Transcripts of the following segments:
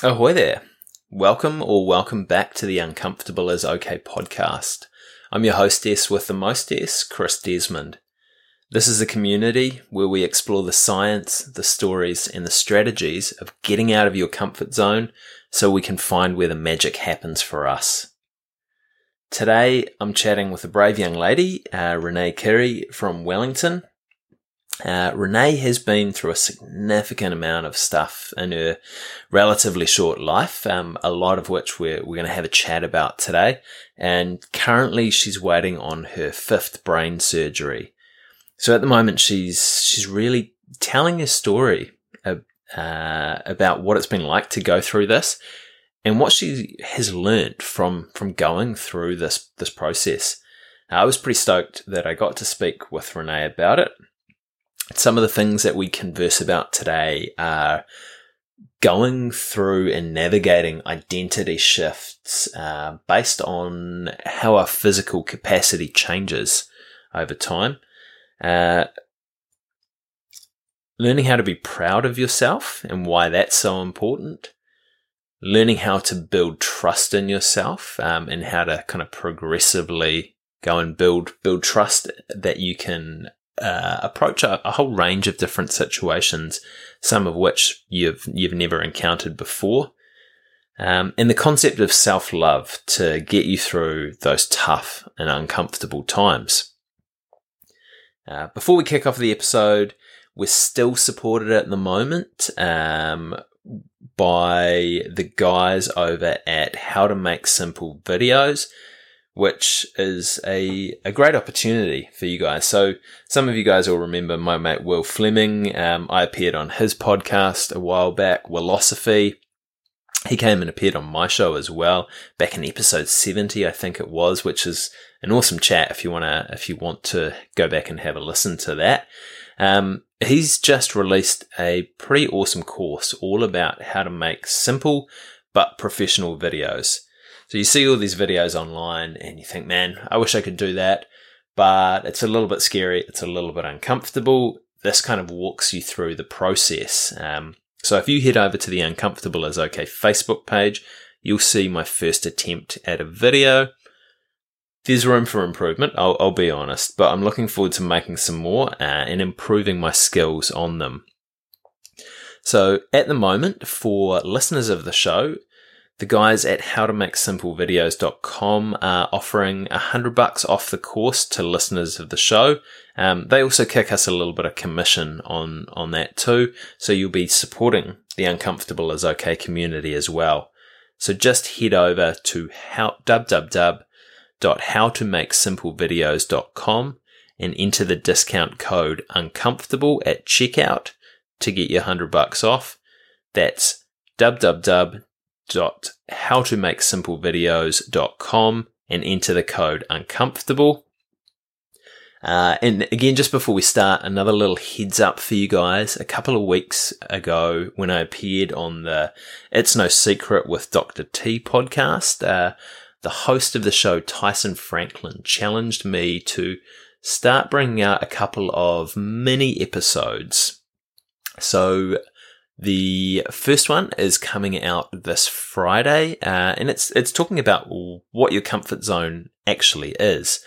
Ahoy there. Welcome or welcome back to the Uncomfortable is OK podcast. I'm your hostess with the mostess, Chris Desmond. This is a community where we explore the science, the stories, and the strategies of getting out of your comfort zone so we can find where the magic happens for us. Today, I'm chatting with a brave young lady, uh, Renee Curry from Wellington. Uh, Renee has been through a significant amount of stuff in her relatively short life, um, a lot of which we're, we're going to have a chat about today. And currently, she's waiting on her fifth brain surgery. So at the moment, she's she's really telling a story uh, about what it's been like to go through this and what she has learned from from going through this this process. I was pretty stoked that I got to speak with Renee about it. Some of the things that we converse about today are going through and navigating identity shifts uh, based on how our physical capacity changes over time. Uh, learning how to be proud of yourself and why that's so important. Learning how to build trust in yourself um, and how to kind of progressively go and build build trust that you can uh, approach a, a, whole range of different situations, some of which you've you've never encountered before. Um, and the concept of self love to get you through those tough and uncomfortable times. Uh, before we kick off the episode, we're still supported at the moment um, by the guys over at How to Make Simple Videos, which is a, a great opportunity for you guys. So, some of you guys will remember my mate Will Fleming. Um, I appeared on his podcast a while back, Willosophy. He came and appeared on my show as well, back in episode 70, I think it was, which is an awesome chat if you want to if you want to go back and have a listen to that. Um, he's just released a pretty awesome course all about how to make simple but professional videos. So you see all these videos online and you think, man, I wish I could do that, but it's a little bit scary. It's a little bit uncomfortable. This kind of walks you through the process. Um, so if you head over to the Uncomfortable is OK Facebook page, you'll see my first attempt at a video there's room for improvement, I'll, I'll, be honest, but I'm looking forward to making some more uh, and improving my skills on them. So, at the moment, for listeners of the show, the guys at howtomakesimplevideos.com are offering a hundred bucks off the course to listeners of the show. Um, they also kick us a little bit of commission on, on that too. So you'll be supporting the Uncomfortable is OK community as well. So just head over to how, www www.howtomakesimplevideos.com and enter the discount code uncomfortable at checkout to get your 100 bucks off. That's www.howtomakesimplevideos.com and enter the code uncomfortable. Uh, and again, just before we start, another little heads up for you guys. A couple of weeks ago, when I appeared on the It's No Secret with Dr. T podcast, uh, the host of the show, Tyson Franklin, challenged me to start bringing out a couple of mini episodes. So the first one is coming out this Friday, uh, and it's it's talking about what your comfort zone actually is.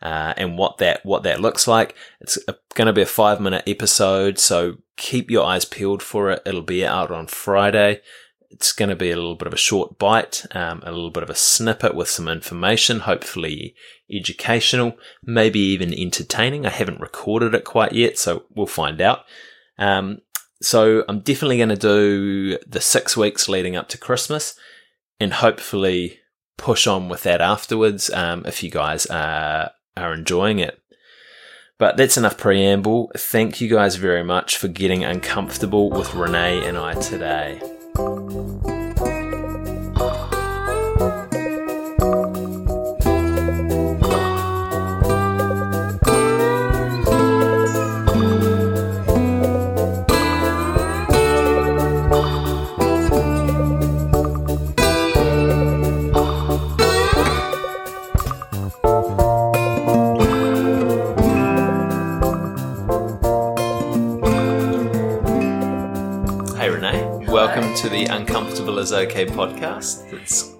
Uh, and what that what that looks like. It's going to be a five minute episode, so keep your eyes peeled for it. It'll be out on Friday. It's going to be a little bit of a short bite, um, a little bit of a snippet with some information, hopefully educational, maybe even entertaining. I haven't recorded it quite yet, so we'll find out. Um, so I'm definitely going to do the six weeks leading up to Christmas and hopefully push on with that afterwards um, if you guys are, are enjoying it. But that's enough preamble. Thank you guys very much for getting uncomfortable with Renee and I today. Podcast. It's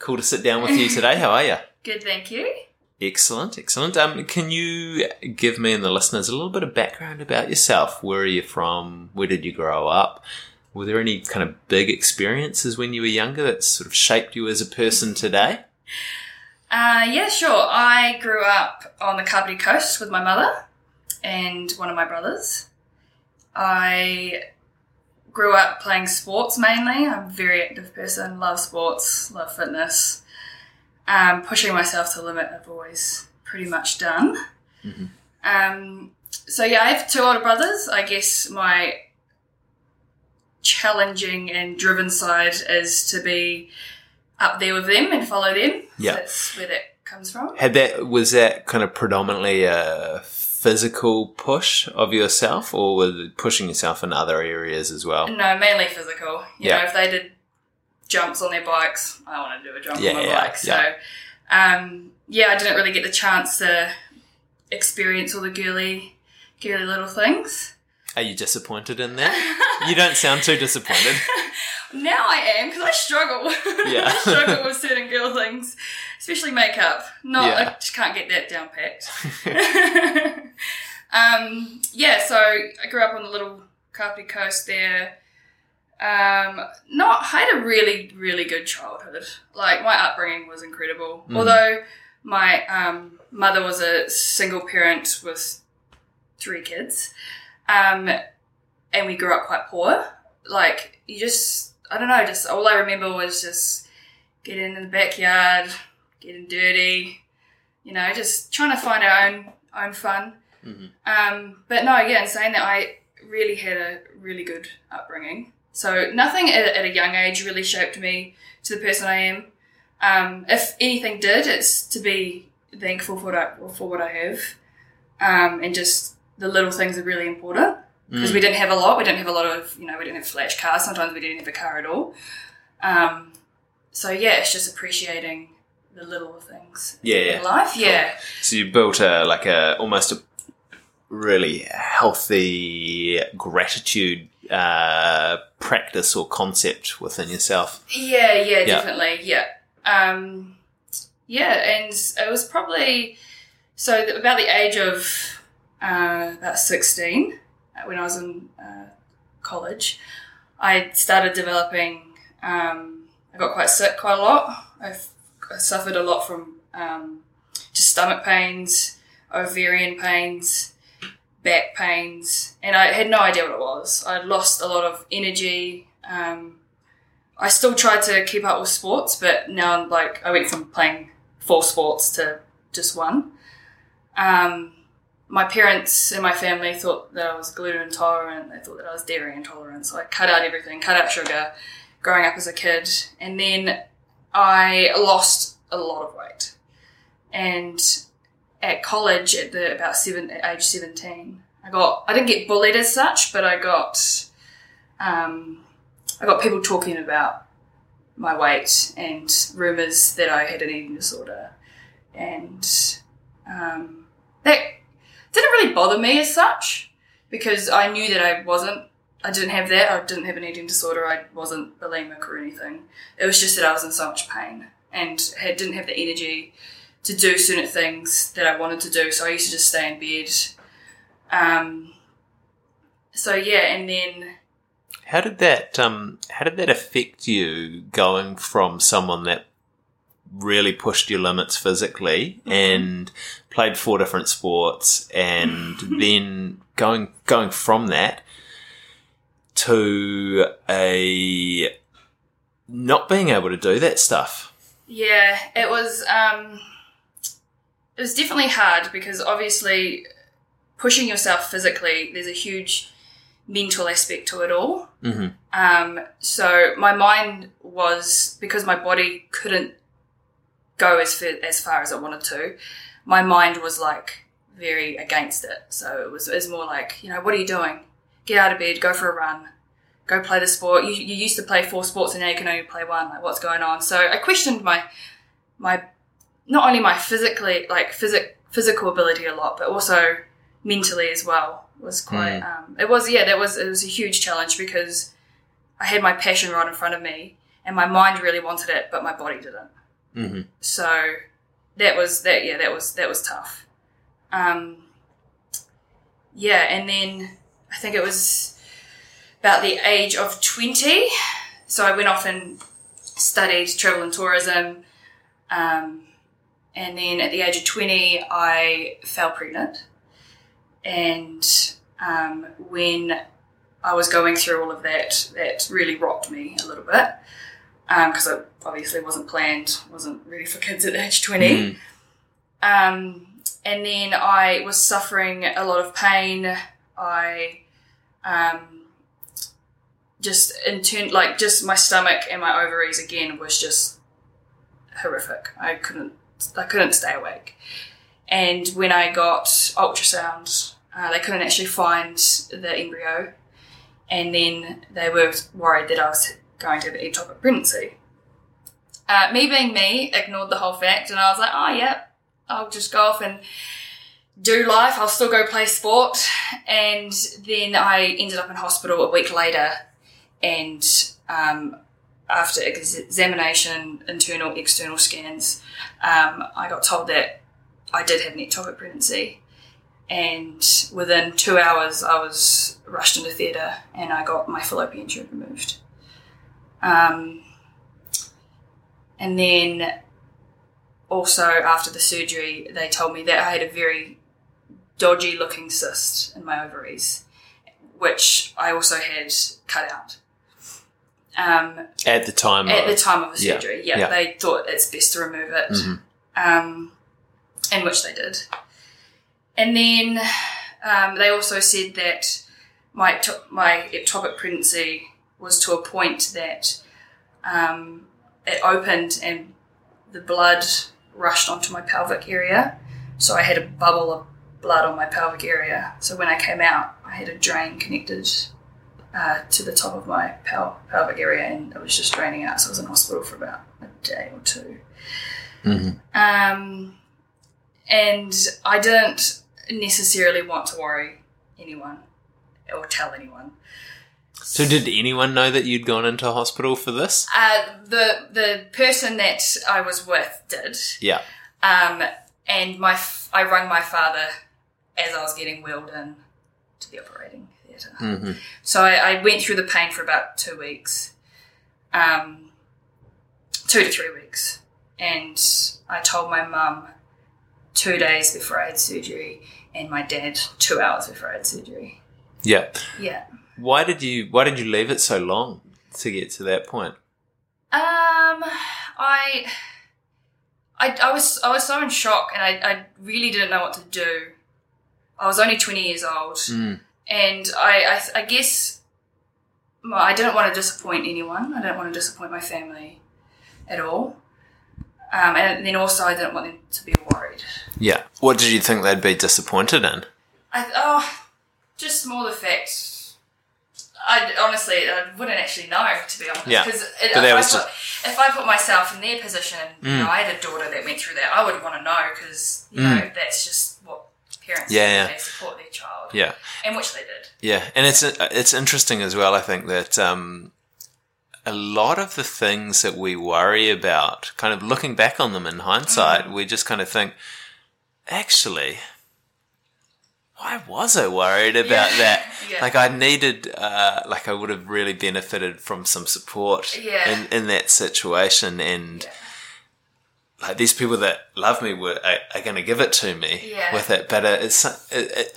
cool to sit down with you today. How are you? Good, thank you. Excellent, excellent. Um, can you give me and the listeners a little bit of background about yourself? Where are you from? Where did you grow up? Were there any kind of big experiences when you were younger that sort of shaped you as a person today? Uh, yeah, sure. I grew up on the Kapiti coast with my mother and one of my brothers. I grew up playing sports mainly. I'm a very active person, love sports, love fitness. Um, pushing myself to the limit, I've always pretty much done. Mhm. Um, so, yeah, I have two older brothers. I guess my challenging and driven side is to be up there with them and follow them. Yeah. That's where that comes from. Had that was that kind of predominantly a physical push of yourself, or it pushing yourself in other areas as well? No, mainly physical. You Yeah. know, if they did jumps on their bikes, I want to do a jump Yeah, on my yeah, bike. So, yeah. um, yeah, I didn't really get the chance to experience all the girly, girly little things. Are you disappointed in that? you don't sound too disappointed. Now I am because I struggle. Yeah. I struggle with certain girl things, especially makeup. Not, Yeah. I just can't get that down packed. um, yeah, so I grew up on the little Kapiti coast there. Um, not I had a really really good childhood. Like my upbringing was incredible. Mm. Although my um, mother was a single parent with three kids, um, and we grew up quite poor. Like you just I don't know. Just all I remember was just getting in the backyard, getting dirty. You know, just trying to find our own own fun. Mhm. Um, but no, yeah, in saying that, I really had a really good upbringing. So nothing at, at a young age really shaped me to the person I am. Um, if anything did, it's to be thankful for what I, for what I have, um, and just the little things are really important because Mm. we didn't have a lot. We didn't have a lot of you know we didn't have flash cars. Sometimes we didn't have a car at all. Um, so yeah, it's just appreciating the little things Yeah, in yeah. life. Cool. Yeah, So you built a like a almost a really healthy gratitude uh, practice or concept within yourself. Yeah, yeah, Yeah. definitely. Yeah. Um, yeah, and it was probably so about the age of uh, about 16 uh, when I was in uh, college, I started developing. Um, I got quite sick quite a lot. I've, I suffered a lot from um, just stomach pains, ovarian pains, back pains, and I had no idea what it was. I lost a lot of energy. Um, I still tried to keep up with sports, but now I'm like I went from playing four sports to just one. Um, my parents and my family thought that I was gluten intolerant. They thought that I was dairy intolerant, so I cut out everything, cut out sugar. Growing up as a kid, and then I lost a lot of weight. And at college, at the about seven, at age seventeen, I got I didn't get bullied as such, but I got um, I got people talking about my weight and rumors that I had an eating disorder, and um, that didn't really bother me as such because I knew that I wasn't. I didn't have that. I didn't have an eating disorder. I wasn't bulimic or anything. It was just that I was in so much pain and had, didn't have the energy to do certain things that I wanted to do. So I used to just stay in bed. Um, so yeah, and then How did that um, How did that affect you going from someone that really pushed your limits physically Mhm. and played four different sports, and then going going from that to a not being able to do that stuff? Yeah, it was. Um, it was definitely hard because obviously, pushing yourself physically, there's a huge mental aspect to it all. hmm Um, so my mind was because my body couldn't go as fi- as far as I wanted to. My mind was like very against it. So it was it was more like you know what are you doing? Get out of bed, go for a run, go play the sport. You, you used to play four sports and now you can only play one. Like what's going on? So I questioned my my not only my physically like physic physical ability a lot, but also mentally as well was quite. Um, it was yeah, that was it was a huge challenge because I had my passion right in front of me, and my mind really wanted it, but my body didn't. Hmm So that was that. Yeah, that was that was tough. Um, yeah, and then I think it was about the age of twenty. So I went off and studied travel and tourism. Um, and then at the age of 20, I fell pregnant. And um, when I was going through all of that, that really rocked me a little bit because it obviously wasn't planned, wasn't really for kids at age 20. Mm. Um, and then I was suffering a lot of pain. I um, just in turn, like just my stomach and my ovaries again was just horrific. I couldn't, I couldn't stay awake. And when I got ultrasound, uh, they couldn't actually find the embryo, and then they were worried that I was going to have an ectopic pregnancy. Uh, me being me, ignored the whole fact, and I was like, "Oh yeah, I'll just go off and do life. I'll still go play sport." And then I ended up in hospital a week later, and um, after examination, internal, external scans, um, I got told that I did have an ectopic pregnancy. And within two hours, I was rushed into theatre and I got my fallopian tube removed. Um, and then also after the surgery, they told me that I had a very dodgy looking cyst in my ovaries, which I also had cut out. Um, At the time, at of, the time of the surgery. Yeah, yeah. they thought it's best to remove it, Mhm. um, and which they did. And then um, they also said that my my ectopic pregnancy was to a point that um, it opened and the blood rushed onto my pelvic area. So I had a bubble of blood on my pelvic area. So when I came out, I had a drain connected uh, to the top of my pel- pelvic area and it was just draining out. So I was in hospital for about a day or two. Mhm. Um, and I didn't necessarily want to worry anyone or tell anyone. So, did anyone know that you'd gone into hospital for this? Uh, the the person that I was with did, Yeah. um, and my f- I rang my father as I was getting wheeled in to the operating theatre. hmm So I, I went through the pain for about two weeks, um, two to three weeks, and I told my mum two days before I had surgery, and my dad two hours before I had surgery. Yeah. Yeah. Why did you Why did you leave it so long to get to that point? Um, I, I, I was I was so in shock, and I, I really didn't know what to do. I was only twenty years old, Mm. and I, I, I guess well, I didn't want to disappoint anyone. I didn't want to disappoint my family at all. Um, and then also, I didn't want them to be worried. Yeah. What did you think they'd be disappointed in? I, oh, just more the fact. I honestly, I wouldn't actually know to be honest. Yeah. Because if, I put- if I put myself in their position, you Mm. know, I had a daughter that went through that, I would want to know because you know that's just what parents Mm. Yeah, do. yeah. They support their child, Yeah. and which they did. Yeah, and it's it's interesting as well. I think that um, a lot of the things that we worry about, kind of looking back on them in hindsight, we just kind of think, actually, why was I worried about Yeah. that? Yeah. Like I needed, uh, like I would have really benefited from some support Yeah. in in that situation, and like these people that love me were are, are going to give it to me with it. But it's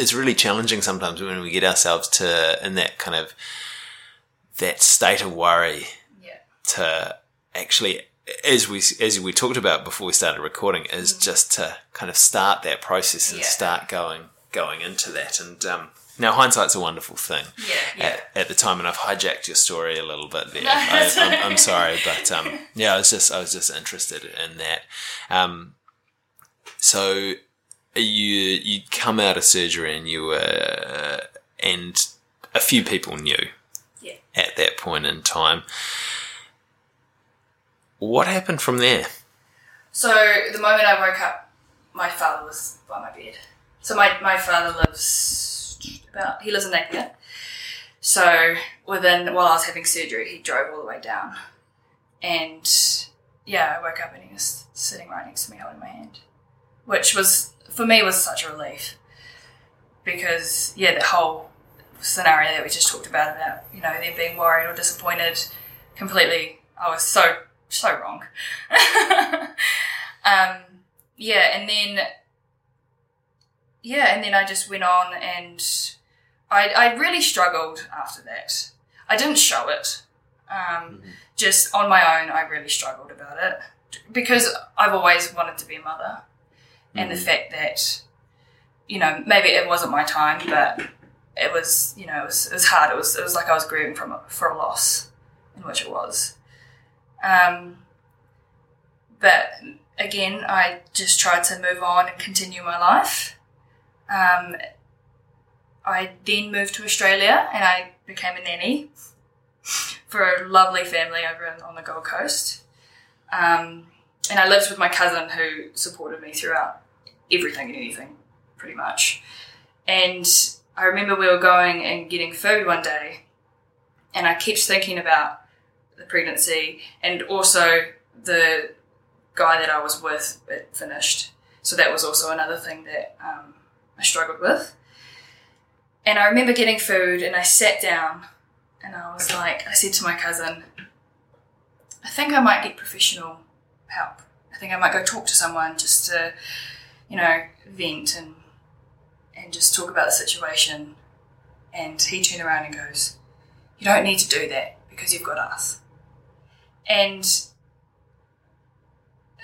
it's really challenging sometimes when we get ourselves to in that kind of that state of worry Yeah, to actually as we as we talked about before we started recording is just to kind of start that process and Mm. Start going going into that and um now hindsight's a wonderful thing yeah, yeah. at, at the time and I've hijacked your story a little bit there No, I, I'm. I'm sorry but um yeah I was just I was just interested in that um so you you come out of surgery and you were and a few people knew Yeah. at that point in time what happened from there So the moment I woke up, my father was by my bed. So my, my father lives about he lives in Napier. So within while I was having surgery, he drove all the way down, and yeah, I woke up and he was sitting right next to me, holding my hand, which was for me was such a relief because yeah, the whole scenario that we just talked about about you know them being worried or disappointed, completely, I was so so wrong. um, yeah, and then yeah, and then I just went on and I, I really struggled after that. I didn't show it. Um, Mhm. Just on my own, I really struggled about it because I've always wanted to be a mother. And the Mhm. fact that, you know, maybe it wasn't my time, but it was, you know, it was, it was hard. It was, it was like I was grieving from a, for a loss, in which it was. Um, but again, I just tried to move on and continue my life. Um, I then moved to Australia and I became a nanny for a lovely family over on the Gold Coast. Um, and I lived with my cousin who supported me throughout everything and anything, pretty much. And I remember we were going and getting food one day, and I kept thinking about the pregnancy and also the guy that I was with it finished. So that was also another thing that um, I struggled with. And I remember getting food, and I sat down, and I was like, I said to my cousin, I think I might get professional help. I think I might go talk to someone just to, you know, vent and and just talk about the situation. And he turned around and goes, "You don't need to do that because you've got us." And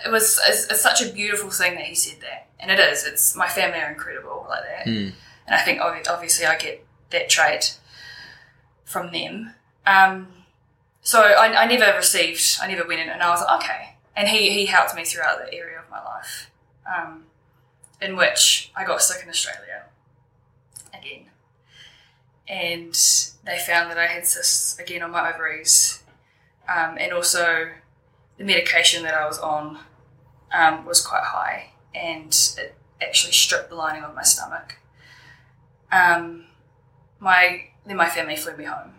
it was it's, it's such a beautiful thing that he said that, and it is. It's my family are incredible like that, Mm. and I think obvi- obviously I get that trait from them. Um, so I, I never received, I never went in, and I was like, okay. And he he helped me throughout the area of my life, um, in which I got sick in Australia again, and they found that I had cysts again on my ovaries, um, and also the medication that I was on um, was quite high, and it actually stripped the lining of my stomach. Um, my then my family flew me home,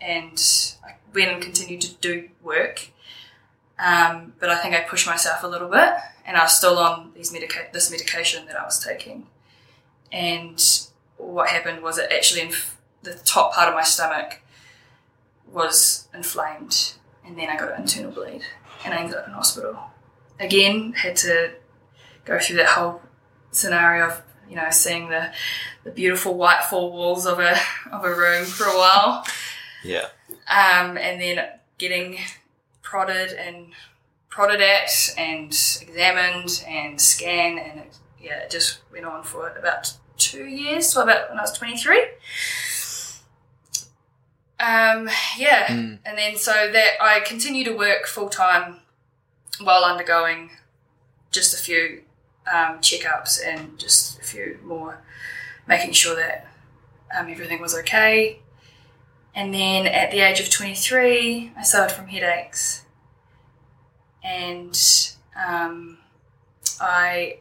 and I went and continued to do work. Um, but I think I pushed myself a little bit, and I was still on these medica- this medication that I was taking. And what happened was it actually inf- the top part of my stomach was inflamed, and then I got an internal bleed, and I ended up in hospital. Again, had to go through that whole scenario of you know seeing the the beautiful white four walls of a of a room for a while, Yeah. um, and then getting prodded and prodded at and examined and scanned, and it, yeah, it just went on for about two years, so about when I was twenty three. Um, yeah, Mm. and then so that I continue to work full time while undergoing just a few um, checkups and just a few more making sure that um, everything was okay. And then at the age of 23, I suffered from headaches. And um, I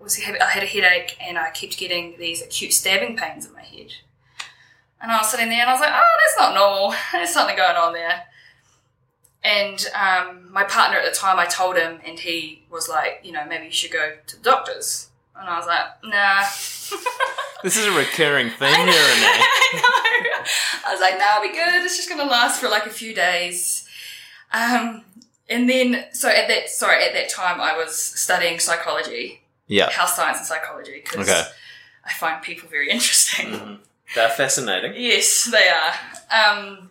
was I had a headache and I kept getting these acute stabbing pains in my head. And I was sitting there and I was like, oh, that's not normal. There's something going on there. And um, my partner at the time, I told him, and he was like, you know, maybe you should go to the doctors. And I was like, nah. This is a recurring know. here, Renee. I know. I was like, no, I'll be good. It's just going to last for like a few days. Um, and then, so at that, sorry, at that time, I was studying psychology, Yeah. health science and psychology, because Okay. I find people very interesting. Mhm. They're fascinating. Yes, they are. Um,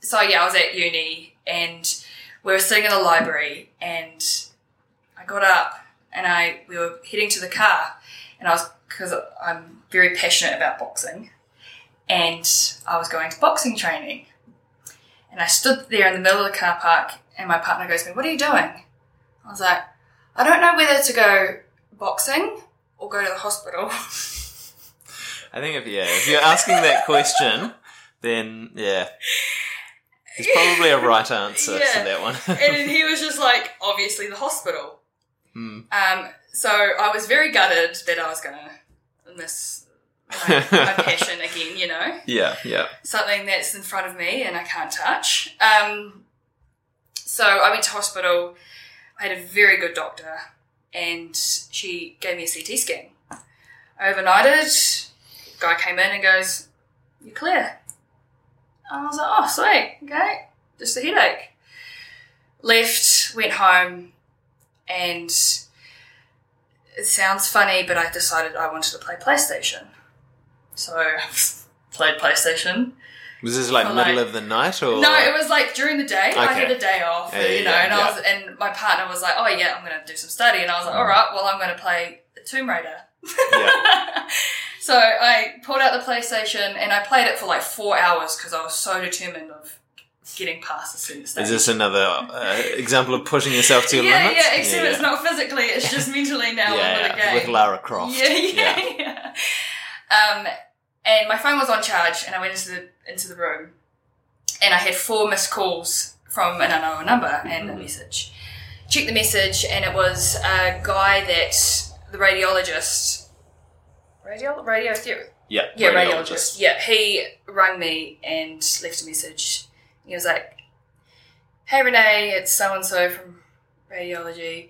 so yeah, I was at uni and we were sitting in the library and I got up and I we were heading to the car and I was because I'm very passionate about boxing and I was going to boxing training and I stood there in the middle of the car park and my partner goes to me, "What are you doing?" I was like, "I don't know whether to go boxing or go to the hospital." I think if yeah, if you're asking that question, then yeah, there's probably a right answer Yeah. to that one. and he was just like, obviously the hospital. Hmm. Um, so I was very gutted that I was gonna miss my, my passion again, you know, Yeah, yeah. something that's in front of me and I can't touch. Um, so I went to hospital. I had a very good doctor, and she gave me a CT scan. I overnighted. Guy came in and goes, "You're clear." I was like, "Oh, sweet, okay, just a headache." Left, went home, and it sounds funny, but I decided I wanted to play PlayStation. So I played PlayStation. Was this like middle like- of the night or? No, it was like during the day. I had a day off, Yeah, you know, yeah, and I was, and my partner was like, "Oh yeah, I'm going to do some study," and I was like, mm. "All right, well, I'm going to play Tomb Raider." so I pulled out the PlayStation and I played it for like four hours because I was so determined of getting past the certain stage. Is this another uh, example of pushing yourself to your yeah, limits? yeah. Yeah, except it's not physically; it's just mentally now yeah, under the yeah, game. with Lara Croft. Yeah, yeah, yeah. Um, and my phone was on charge, and I went into the into the room, and I had four missed calls from an unknown number and a message. Checked the message, and it was a guy that the radiologist, radio radiotherapy, yeah, yeah, radiologist. Yeah, he rang me and left a message. He was like, "Hey Renee, it's so and so from radiology.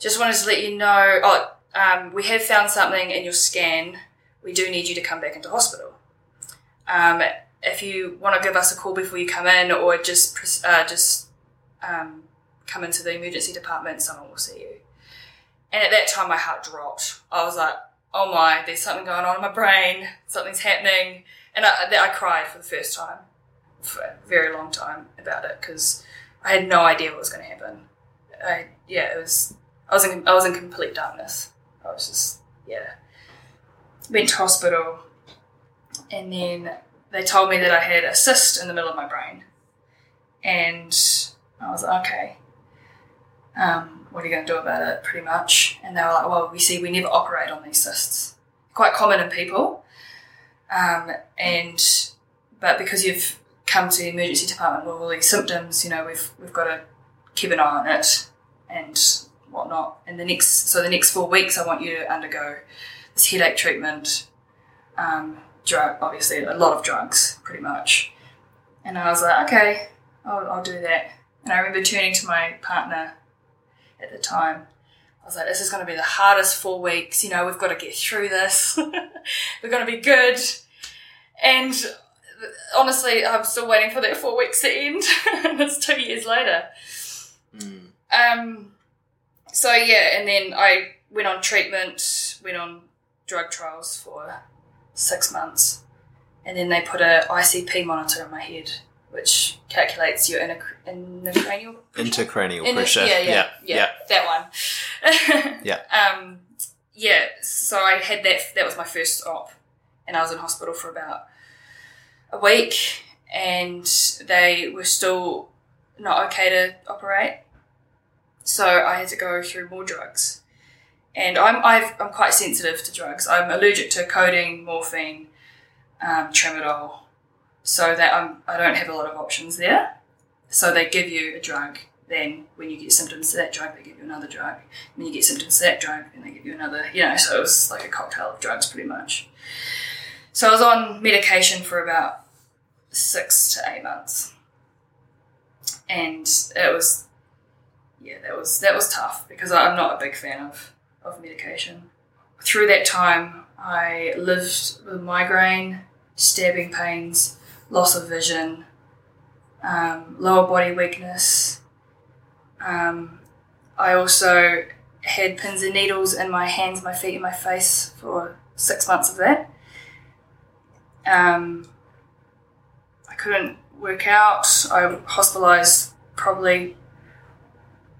Just wanted to let you know. Oh, um, we have found something in your scan. We do need you to come back into hospital. Um, if you want to give us a call before you come in, or just uh, just um, come into the emergency department, someone will see you." And at that time, my heart dropped. I was like, "Oh my, there's something going on in my brain. Something's happening." And I, I cried for the first time for a very long time about it because I had no idea what was going to happen. I yeah, it was I was in I was in complete darkness. I was just yeah. Went to hospital, and then they told me that I had a cyst in the middle of my brain, and I was like, okay. Um, what are you going to do about it? Pretty much, and they were like, well, we see we never operate on these cysts. Quite common in people, um, and but because you've come to the emergency department with all these symptoms, you know, we've we've got to keep an eye on it and whatnot. And the next, so the next four weeks, I want you to undergo this headache treatment, um, drug, obviously a lot of drugs, pretty much. And I was like, okay, I'll, I'll do that. And I remember turning to my partner at the time. I was like, this is going to be the hardest four weeks. You know, we've got to get through this. We're going to be good. And honestly, I'm still waiting for that four weeks to end. and it's two years later. Mm. Um, so yeah, and then I went on treatment, went on drug trials for six months, and then they put a ICP monitor in my head, which calculates your inner, intracranial Intracranial Inner- pressure. yeah, yeah, yeah, yeah, that one. Yeah. Um, yeah. So I had that. That was my first op, and I was in hospital for about a week, and they were still not okay to operate. So I had to go through more drugs, and I'm I've, I'm quite sensitive to drugs. I'm allergic to codeine, morphine, um, tramadol, so that I'm um, I don't have a lot of options there. So they give you a drug. Then when you get symptoms to that drug, they give you another drug. When you get symptoms to that drug, then they give you another. You know, so it was like a cocktail of drugs, pretty much. So I was on medication for about six to eight months, and it was, yeah, that was that was tough because I'm not a big fan of of medication. Through that time, I lived with migraine, stabbing pains, loss of vision, um, lower body weakness. Um, I also had pins and needles in my hands, my feet, and my face for six months of that. Um, I couldn't work out. I hospitalised probably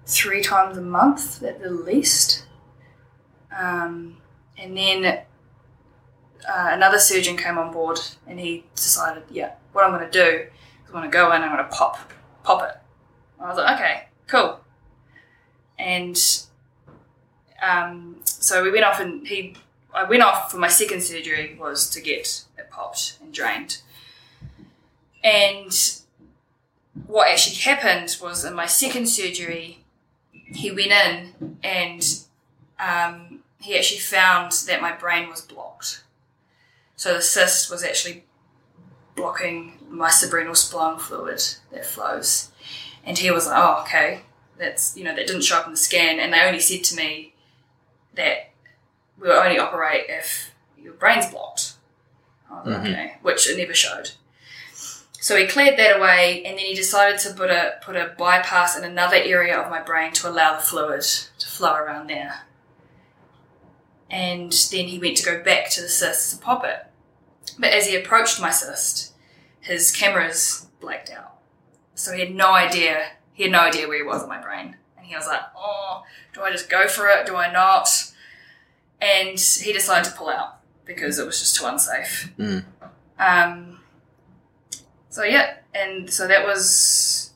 three times a month at the least. Um, and then uh, another surgeon came on board and he decided, yeah, what I'm going to do is I'm going to go in, I'm going to pop, pop it. I was like, okay, cool. And um, so we went off and he, I went off for my second surgery was to get it popped and drained. And what actually happened was in my second surgery, he went in and um, he actually found that my brain was blocked. So the cyst was actually blocking my cerebral spinal fluid that flows. And he was like, oh, okay, that's, you know, that didn't show up in the scan. And they only said to me that we'll only operate if your brain's blocked. I was like, Mhm. okay, which it never showed. So he cleared that away, and then he decided to put a put a bypass in another area of my brain to allow the fluid to flow around there. And then he went to go back to the cyst to pop it. But as he approached my cyst, his cameras blacked out. So he had no idea. He had no idea where he was in my brain, and he was like, "Oh, do I just go for it? Do I not?" And he decided to pull out because it was just too unsafe. Mm. Um, so yeah, and so that was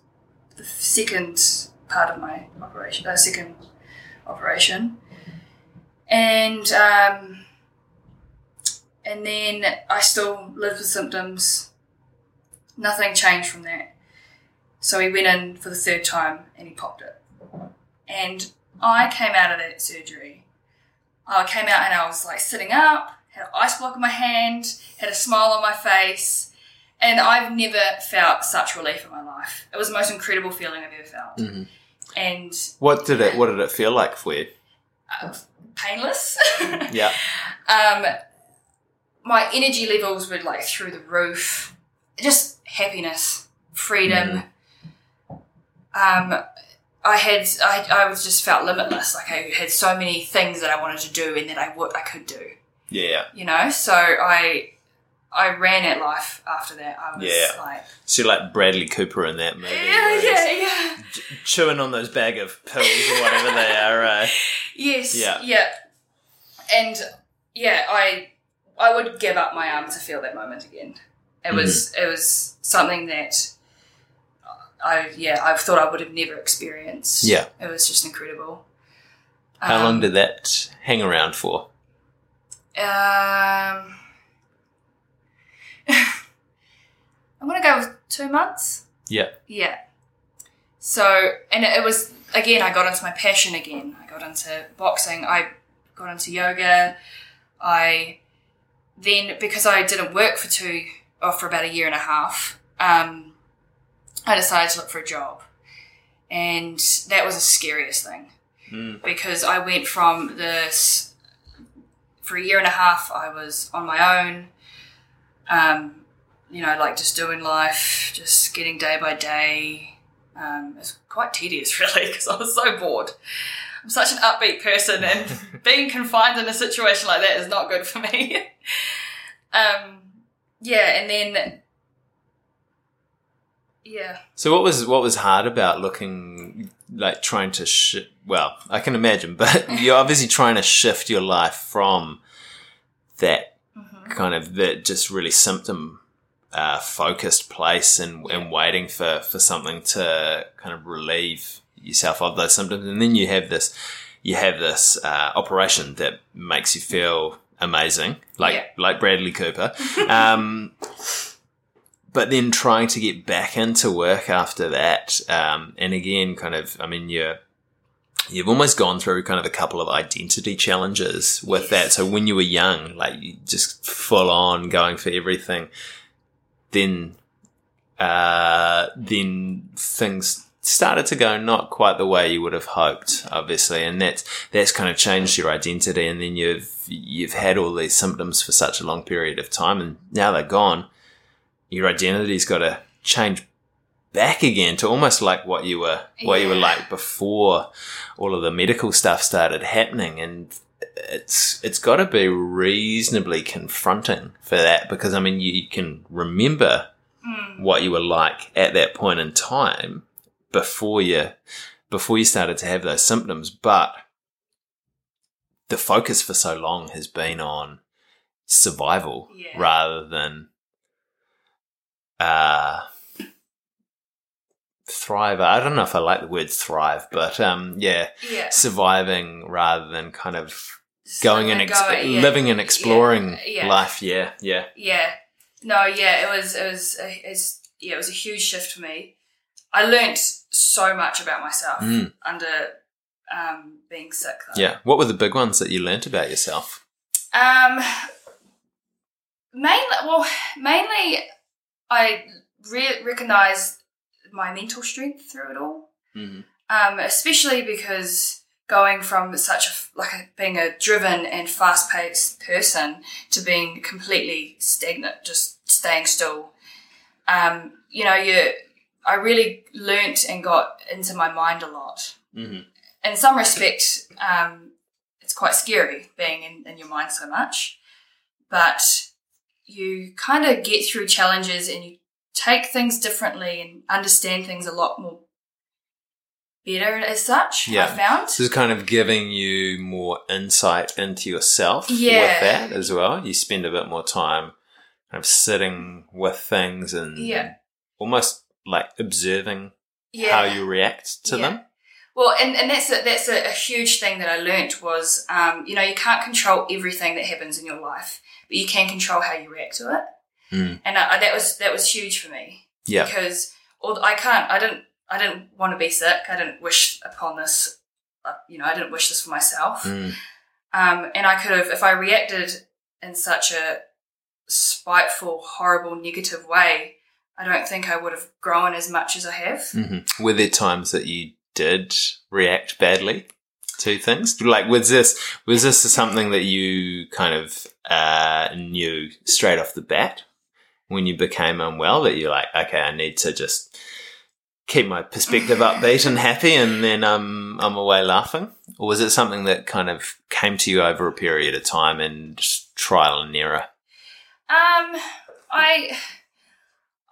the second part of my operation, uh, second operation, and um, and then I still lived with symptoms. Nothing changed from that. So he went in for the third time and he popped it, and I came out of that surgery. I came out and I was like sitting up, had an ice block in my hand, had a smile on my face, and I've never felt such relief in my life. It was the most incredible feeling I've ever felt. Mhm. And What did it? What did it feel like for you? uh, painless. Yeah. um, my energy levels were like through the roof. Just happiness, freedom. Um, I had I, I was just felt limitless. Like I had so many things that I wanted to do and that I would I could do. Yeah. You know, so I I ran at life after that. I was Yeah. like, So you're like Bradley Cooper in that movie. yeah, yeah, yeah. Chewing on those bag of pills or whatever they are. Uh, Yes. Yeah. Yeah. And yeah, I I would give up my arm to feel that moment again. It was Mm-hmm. it was something that I yeah I thought I would have never experienced. Yeah. It was just incredible. how Um, long did that hang around for? Um, I'm gonna go with two months. Yeah. Yeah. So, and it was again, I got into my passion again. I got into boxing. I got into yoga. I then because I didn't work for two or for about a year and a half, um, I decided to look for a job, and that was the scariest thing Mm. because I went from this for a year and a half. I was on my own, um, you know, like just doing life, just getting day by day. Um, it's quite tedious, really, because I was so bored. I'm such an upbeat person, and being confined in a situation like that is not good for me. um, yeah, and then yeah, So what was what was hard about looking like trying to sh- well I can imagine, but you're obviously trying to shift your life from that hmm kind of that just really symptom uh, focused place and, and waiting for, for something to kind of relieve yourself of those symptoms and then you have this you have this uh, operation that makes you feel amazing like Yeah. like Bradley Cooper um, but then trying to get back into work after that um, and again kind of I mean you're you've almost gone through kind of a couple of identity challenges with Yes. that. So when you were young, like you just full on going for everything, then, uh, then things started to go not quite the way you would have hoped, obviously. And that's, that's kind of changed your identity. And then you've, you've had all these symptoms for such a long period of time and now they're gone. Your identity's got to change back again to almost like what you were, what you were like before all of the medical stuff started happening and it's it's got to be reasonably confronting for that because I mean you can remember Mm. what you were like at that point in time before you before you started to have those symptoms but the focus for so long has been on survival Yeah. rather than uh thrive I don't know if I like the word thrive but um yeah yeah, surviving rather than kind of Just going and ex- going, yeah. living and exploring life. Yeah, yeah, Yeah. No, yeah, it was it was it's yeah, it was a huge shift for me. I learnt so much about myself Mm. under um, being sick. Though. yeah. What were the big ones that you learnt about yourself? Um, mainly, well, mainly, I re- recognize my mental strength through it all. Mm-hmm. Um, especially because going from such a like a, being a driven and fast paced person to being completely stagnant, just staying still. Um, you know, you I really learnt and got into my mind a lot. Mm-hmm. In some respects, um, it's quite scary being in, in your mind so much, but you kind of get through challenges and you take things differently and understand things a lot more better as such. Yeah. I found. This is kind of giving you more insight into yourself Yeah. with that as well. You spend a bit more time kind of sitting with things and Yeah. almost like observing Yeah. how you react to Yeah. them. Well, and, and that's a, that's a, a huge thing that I learnt was, um, you know, you can't control everything that happens in your life, but you can control how you react to it. Mm. And I, that was that was huge for me Yeah. because I can't, I didn't, I didn't want to be sick. I didn't wish upon this, uh, you know, I didn't wish this for myself. Mm. Um, and I could have, if I reacted in such a spiteful, horrible, negative way, I don't think I would have grown as much as I have. hmm Were there times that you did react badly to things? Like, was this was this something that you kind of uh, knew straight off the bat when you became unwell? That you're like, okay, I need to just keep my perspective upbeat and happy, and then um, I'm away laughing. Or was it something that kind of came to you over a period of time and just trial and error? Um, I,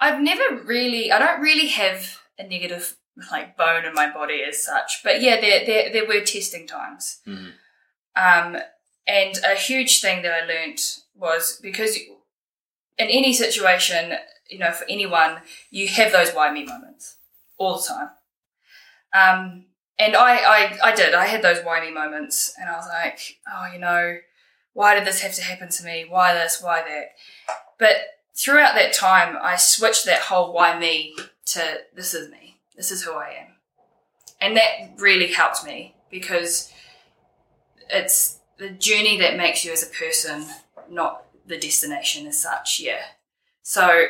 I've never really, I don't really have a negative like bone in my body as such, but yeah, there there, there were testing times. Mhm. Um, and a huge thing that I learnt was because in any situation, you know, for anyone, you have those why me moments all the time. Um, and I, I, I did. I had those why me moments, and I was like, oh, you know, why did this have to happen to me? Why this? Why that? But throughout that time, I switched that whole why me to this is me. This is who I am. And that really helped me because it's the journey that makes you as a person, not the destination as such. Yeah. So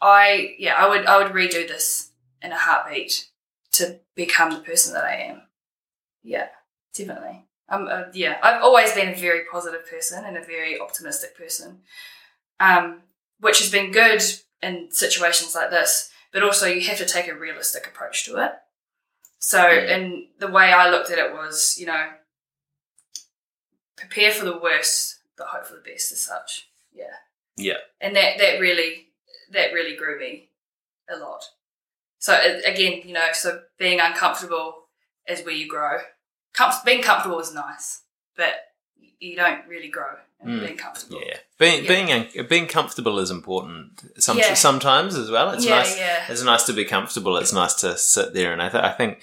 I, yeah, I would, I would redo this in a heartbeat to become the person that I am. Yeah, definitely. Um, yeah, I've always been a very positive person and a very optimistic person, um, which has been good in situations like this. But also, you have to take a realistic approach to it. So, Yeah. and the way I looked at it was, you know, prepare for the worst, but hope for the best, as such. Yeah, Yeah. and that that really that really grew me a lot. So again, you know, so being uncomfortable is where you grow. Com- being comfortable is nice, but you don't really grow in Mm. being comfortable. Yeah, being Yeah. being un- being comfortable is important. Some, Yeah. Sometimes as well. It's yeah, nice. yeah, It's nice to be comfortable. It's nice to sit there, and I, th- I think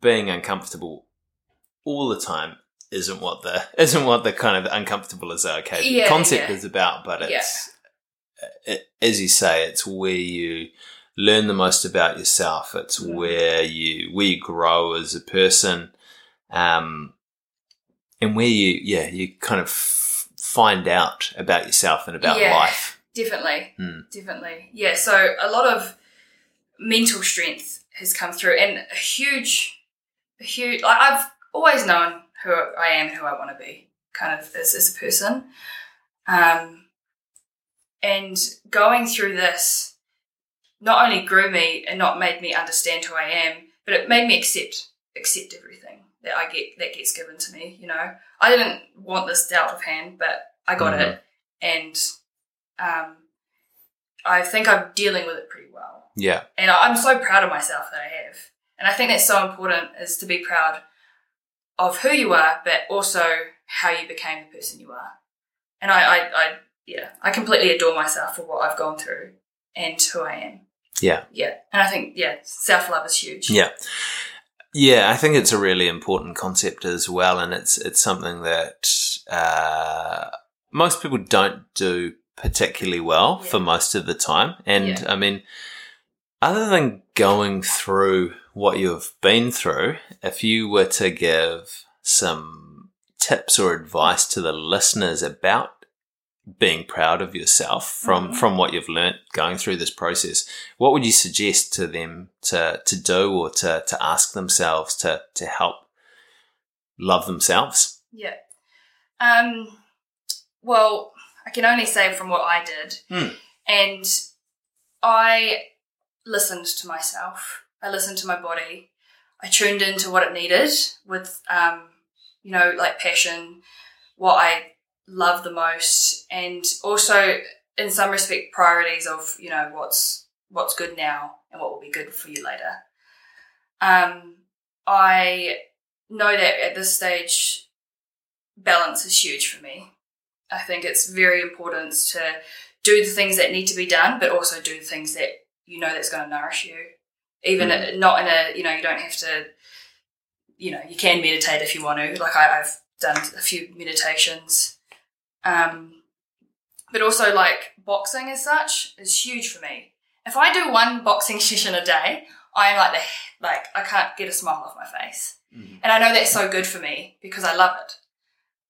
being uncomfortable all the time isn't what the isn't what the kind of uncomfortable is okay Yeah, concept yeah. is about. But it's it, as you say, it's where you learn the most about yourself. It's Mm. where you where you grow as a person, um, and where you yeah you kind of f- find out about yourself and about Yeah. life. definitely, Mm. definitely. Yeah, so a lot of mental strength has come through, and a huge, a huge. Like I've always known who I am and who I want to be, kind of as, as a person. Um, and going through this not only grew me and not made me understand who I am, but it made me accept accept everything that I get that gets given to me. You know, I didn't want this dealt of hand, but I got it, and um, I think I'm dealing with it pretty well. Yeah. And I'm so proud of myself that I have. And I think that's so important is to be proud of who you are, but also how you became the person you are. And I, I, I yeah, I completely adore myself for what I've gone through and who I am. Yeah. Yeah. And I think, yeah, self love is huge. Yeah. Yeah, I think it's a really important concept as well, and it's it's something that uh, most people don't do particularly well Yeah. for most of the time. And Yeah. I mean, other than going through what you've been through, if you were to give some tips or advice to the listeners about being proud of yourself from Mhm. from what you've learnt going through this process, what would you suggest to them to to do or to to ask themselves to to help love themselves? Yeah. Um, well, I can only say from what I did. Hmm. And I listened to myself. I listened to my body. I tuned into what it needed with, um, you know, like passion, what I love the most, and also in some respect priorities of, you know, what's what's good now and what will be good for you later. Um, I know that at this stage, balance is huge for me. I think it's very important to do the things that need to be done, but also do the things that you know that's going to nourish you. Even Mm. not in a, you know, you don't have to, you know, you can meditate if you want to. Like I, I've done a few meditations. Um, but also like boxing as such is huge for me. If I do one boxing session a day, I'm like the like I can't get a smile off my face. And I know that's so good for me because I love it.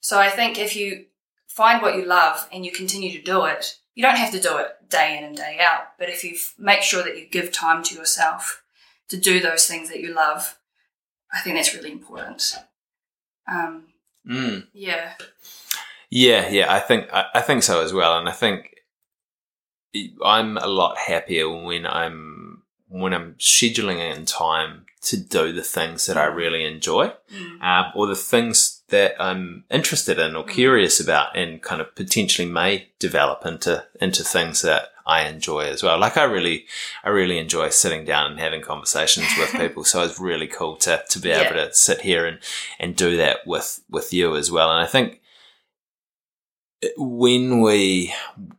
So I think if you find what you love and you continue to do it, you don't have to do it day in and day out. But if you make sure that you give time to yourself to do those things that you love, I think that's really important. Um, Mm. yeah. Yeah, yeah, I think I, I think so as well, and I think I'm a lot happier when I'm when I'm scheduling in time to do the things that I really enjoy, Mm. um, or the things that I'm interested in or Mm. curious about, and kind of potentially may develop into into things that I enjoy as well. Like I really, I really enjoy sitting down and having conversations with people. So it's really cool to to be able to sit here and and do that with with you as well. And I think when we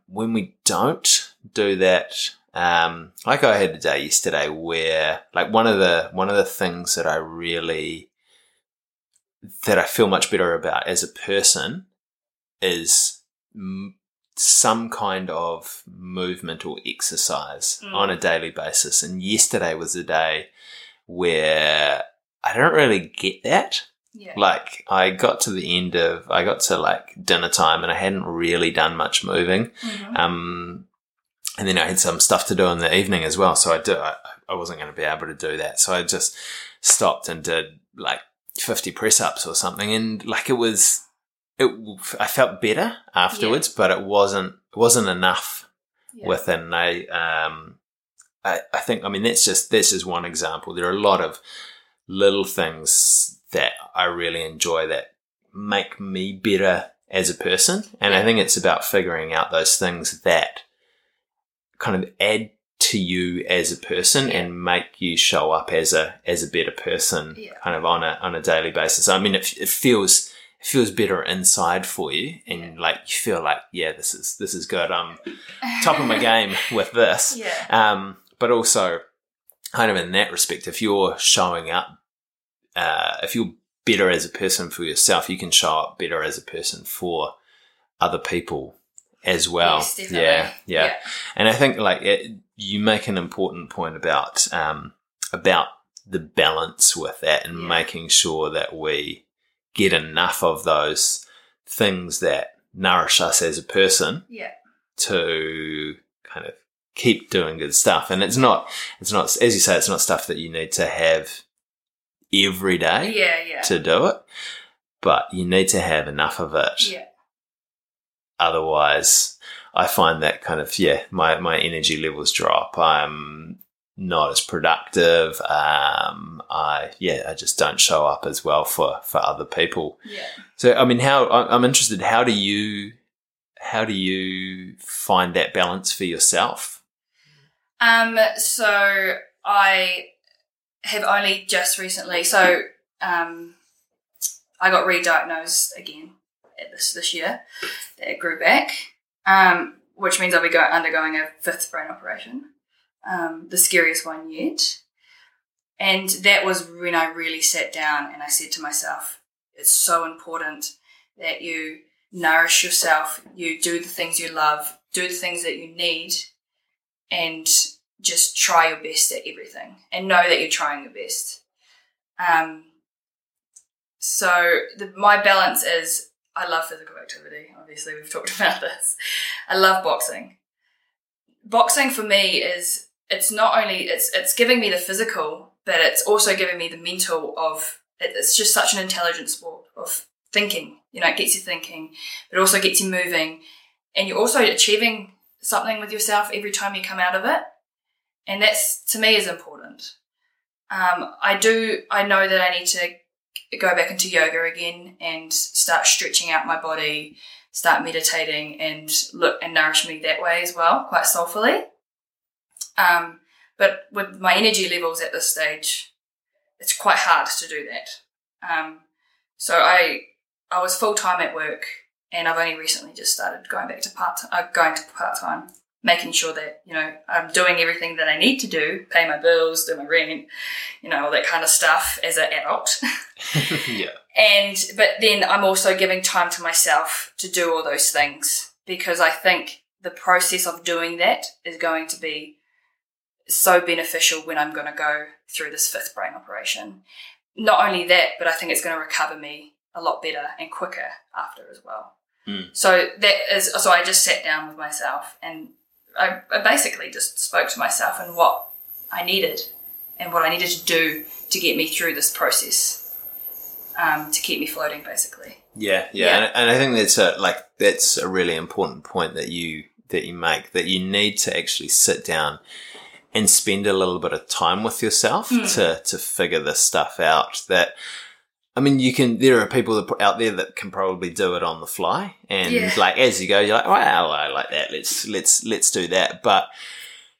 when we don't do that um like i had a day yesterday where like one of the one of the things that i really that i feel much better about as a person is m- some kind of movement or exercise Mm. on a daily basis and yesterday was a day where i don't really get that Yeah. like I got to the end of I got to like dinner time and I hadn't really done much moving. Mhm. Um, and then I had some stuff to do in the evening as well, so I do I, I wasn't going to be able to do that, so I just stopped and did like fifty press ups or something, and like it was. It, I felt better afterwards, but it wasn't it wasn't enough yeah. within I um I, I think I mean that's just that's just one example. There are a lot of little things that I really enjoy that make me better as a person. And I think it's about figuring out those things that kind of add to you as a person Yeah. and make you show up as a as a better person Yeah. kind of on a on a daily basis. I mean it, it feels it feels better inside for you and Yeah. like you feel like yeah this is this is good. I'm top of my game with this. Um, but also, kind of in that respect, if you're showing up, uh, if you're better as a person for yourself, you can show up better as a person for other people as well. Yes, definitely. yeah, yeah, And I think like it, you make an important point about um, about the balance with that and Yeah. making sure that we get enough of those things that nourish us as a person Yeah. to kind of keep doing good stuff. And it's not, it's not, as you say, it's not stuff that you need to have every day Yeah. Yeah. to do it, but you need to have enough of it. Yeah. Otherwise, I find that kind of, yeah, my, my energy levels drop. I'm not as productive. Um, I, yeah, I just don't show up as well for, for other people. Yeah. So, I mean, how I'm interested. How do you, how do you find that balance for yourself? Um, so I have only just recently, so um, I got re-diagnosed again this this year. It grew back, um, which means I'll be go- undergoing a fifth brain operation, um, the scariest one yet. And that was when I really sat down and I said to myself, it's so important that you nourish yourself, you do the things you love, do the things that you need, and just try your best at everything and know that you're trying your best. Um, so the, my balance is I love physical activity. Obviously, we've talked about this. I love boxing. Boxing for me is it's not only it's it's giving me the physical, but it's also giving me the mental of it's just such an intelligent sport of thinking. You know, it gets you thinking, but also gets you moving, and you're also achieving something with yourself every time you come out of it, and that's to me is important. Um, I do. I know that I need to go back into yoga again and start stretching out my body, start meditating, and look and nourish me that way as well, quite soulfully. Um, but with my energy levels at this stage, it's quite hard to do that. Um, so I I was full time at work, and I've only recently just started going back to part uh, going to part time making sure that you know I'm doing everything that I need to do, pay my bills, do my rent, you know all that kind of stuff as an adult. yeah. And but then I'm also giving time to myself to do all those things because I think the process of doing that is going to be so beneficial when I'm going to go through this fifth brain operation. Not only that, but I think it's going to recover me a lot better and quicker after as well. Mm. So that is so I just sat down with myself and I, I basically just spoke to myself and what I needed and what I needed to do to get me through this process, um, to keep me floating, basically. Yeah, yeah, Yeah. And, and I think that's a like that's a really important point that you that you make that you need to actually sit down and spend a little bit of time with yourself Hmm. to to figure this stuff out. That I mean, you can. There are people that, out there that can probably do it on the fly, and Yeah. like as you go, you're like, "Wow, I like that. Let's let's let's do that." But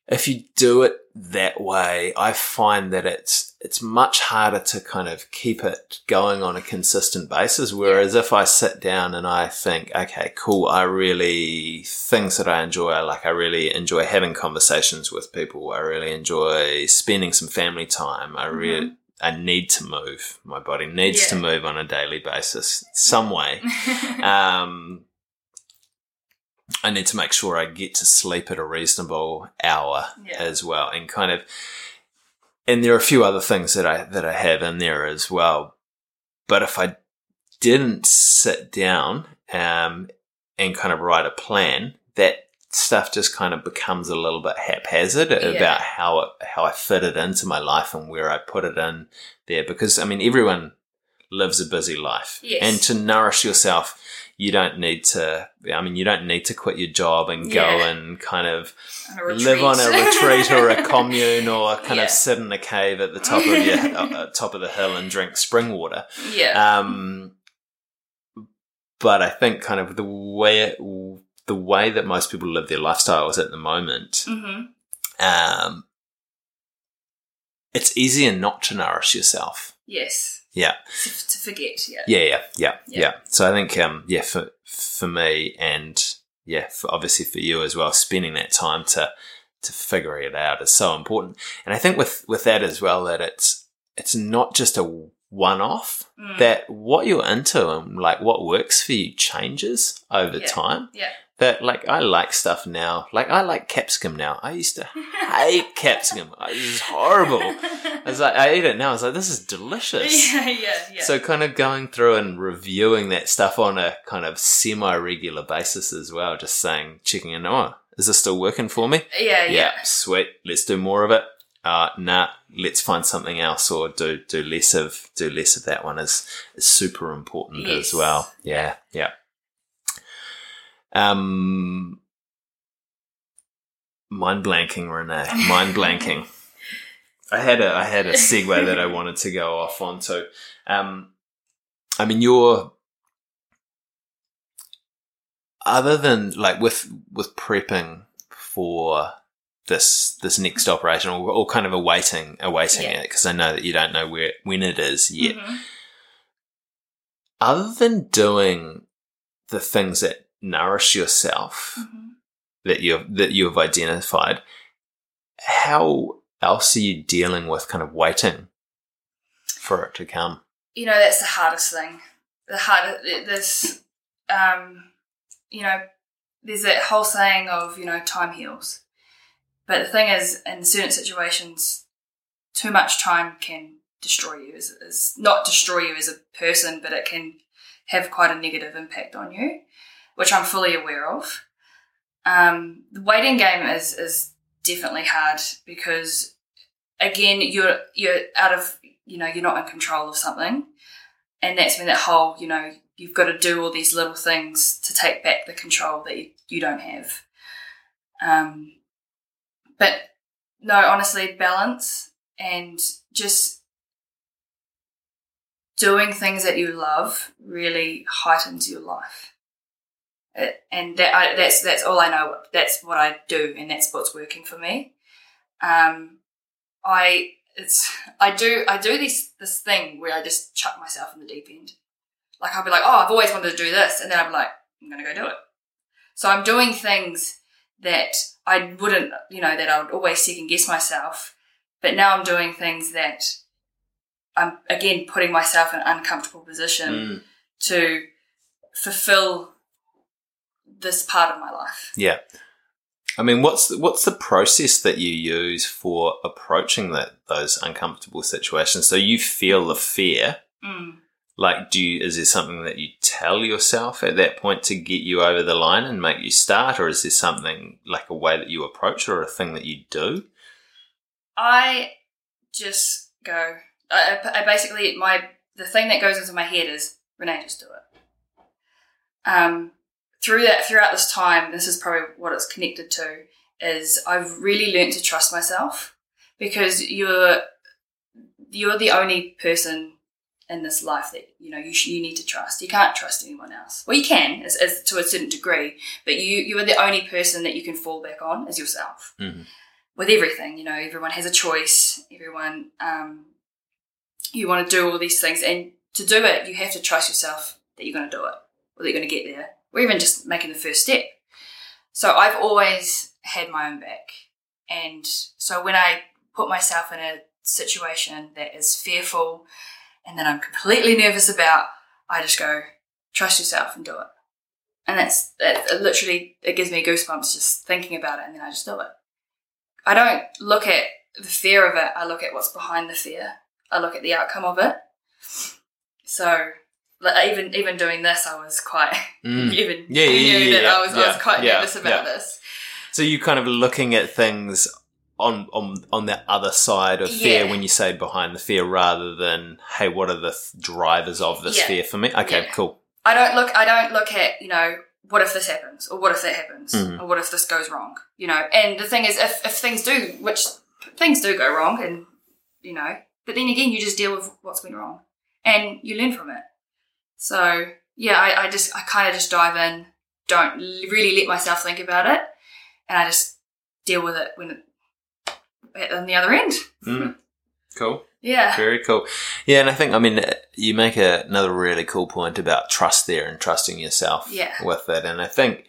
if you do it that way, I find that it's it's much harder to kind of keep it going on a consistent basis. Whereas if I sit down and I think, okay, cool, I really things that I enjoy, I like I really enjoy having conversations with people. I really enjoy spending some family time. I really mm-hmm. I need to move. My body needs to move on a daily basis, some way. um, I need to make sure I get to sleep at a reasonable hour Yeah. as well, and kind of. And there are a few other things that I that I have in there as well, but if I didn't sit down um, and kind of write a plan, that stuff just kind of becomes a little bit haphazard about how it, how I fit it into my life and where I put it in there. Because I mean, everyone lives a busy life, Yes. and to nourish yourself, you don't need to. I mean, you don't need to quit your job and go Yeah. and kind of live on a retreat or a commune or kind Yeah. of sit in a cave at the top of your uh, top of the hill and drink spring water. yeah. Um, but I think kind of the way the way that most people live their lifestyles at the moment, hmm um, it's easier not to nourish yourself. Yes. Yeah. To, to forget. Yeah. Yeah, yeah, yeah, Yeah. yeah. So I think, um, yeah, for for me and yeah, for obviously for you as well, spending that time to to figure it out is so important. And I think with with that as well, that it's it's not just a one off. Mm. That what you're into and like what works for you changes over Yeah. time. Yeah. That like I like stuff now. Like I like capsicum now. I used to hate capsicum. It was horrible. I was like, I eat it now. I was like, this is delicious. yeah, yeah, yeah. So kind of going through and reviewing that stuff on a kind of semi-regular basis as well, just saying, checking in, oh, is this still working for me? yeah, yeah, sweet. Let's do more of it. Uh, nah, let's find something else or do, do less of, do less of that one is, is super important Yes. as well. Yeah. Yeah. Um, mind blanking, Renee, mind blanking. I had a I had a segue that I wanted to go off onto. Um, I mean, you're other than like with with prepping for this this next operation or, or kind of awaiting awaiting Yeah. it because I know that you don't know where when it is yet. Mhm. Other than doing the things that nourish yourself Mhm. that you that you have identified, how else are you dealing with kind of waiting for it to come? You know, that's the hardest thing. The hard this, um, you know, there's that whole saying of you know time heals, but the thing is, in certain situations, too much time can destroy you. Is, is not destroy you as a person, but it can have quite a negative impact on you, which I'm fully aware of. Um, the waiting game is is definitely hard because again you're you're out of you know you're not in control of something, and that's when that whole you know you've got to do all these little things to take back the control that you, you don't have. Um, but no, honestly, balance and just doing things that you love really heightens your life. And that I, that's that's all I know. That's what I do, and that's what's working for me. Um, I it's I do I do this this thing where I just chuck myself in the deep end. Like I'll be like, oh, I've always wanted to do this, and then I'm like, I'm gonna go do it. So I'm doing things that I wouldn't, you know, that I would always second guess myself, but now I'm doing things that I'm again putting myself in an uncomfortable position Mm. to fulfill this part of my life. Yeah. I mean, what's the, what's the process that you use for approaching that those uncomfortable situations? So you feel the fear. Mm. Like, do you, is there something that you tell yourself at that point to get you over the line and make you start, or is there something like a way that you approach it or a thing that you do? I just go. I, I basically my the thing that goes into my head is Renee, just do it. Um, through that throughout this time, this is probably what it's connected to. Is I've really learned to trust myself because you're you're the only person in this life that you know you sh- you need to trust. You can't trust anyone else. Well, you can, as, as to a certain degree, but you you are the only person that you can fall back on as yourself Mhm. with everything. You know, everyone has a choice. Everyone, um, you want to do all these things, and to do it, you have to trust yourself that you're going to do it, or that you're going to get there, or even just making the first step. So I've always had my own back, and so when I put myself in a situation that is fearful and that I'm completely nervous about, I just go, trust yourself and do it. And that's that literally it gives me goosebumps just thinking about it, and then I just do it. I don't look at the fear of it. I look at what's behind the fear. I look at the outcome of it. So, like, even even doing this, I was quite Mm. even Yeah, yeah, knew yeah, that yeah, I was I was quite nervous about this. So you kind of looking at things on on on the other side of fear when you say behind the fear, rather than hey, what are the th- drivers of this fear for me? Okay, cool. I don't look. I don't look at you know what if this happens or what if that happens Mhm. or what if this goes wrong. You know, and the thing is, if if things do, which things do go wrong, and you know, but then again, you just deal with what's been wrong and you learn from it. So yeah, I, I just I kind of just dive in, don't really let myself think about it, and I just deal with it when it on the other end. Mm. Cool. Yeah. Very cool. Yeah, and I think I mean you make a, another really cool point about trust there and trusting yourself Yeah. with it, and I think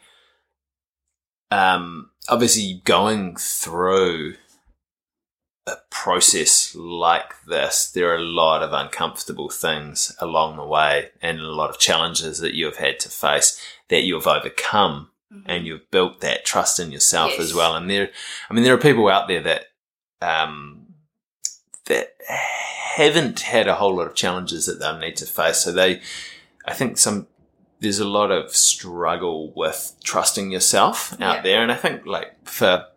um, obviously going through a process like this, there are a lot of uncomfortable things along the way, and a lot of challenges that you have had to face that you have overcome Mhm. and you've built that trust in yourself Yes. as well. And there, I mean, there are people out there that um, that haven't had a whole lot of challenges that they'll need to face. So they, I think some there's a lot of struggle with trusting yourself out Yeah. there, and I think like for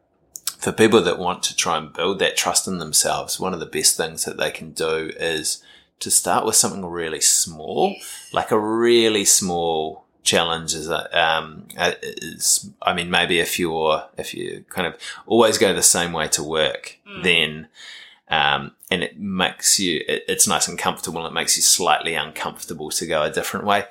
for people that want to try and build that trust in themselves, one of the best things that they can do is to start with something really small. Like a really small challenge is that um uh, is I mean maybe if you're if you kind of always go the same way to work Mm. then um and it makes you it, it's nice and comfortable and it makes you slightly uncomfortable to go a different way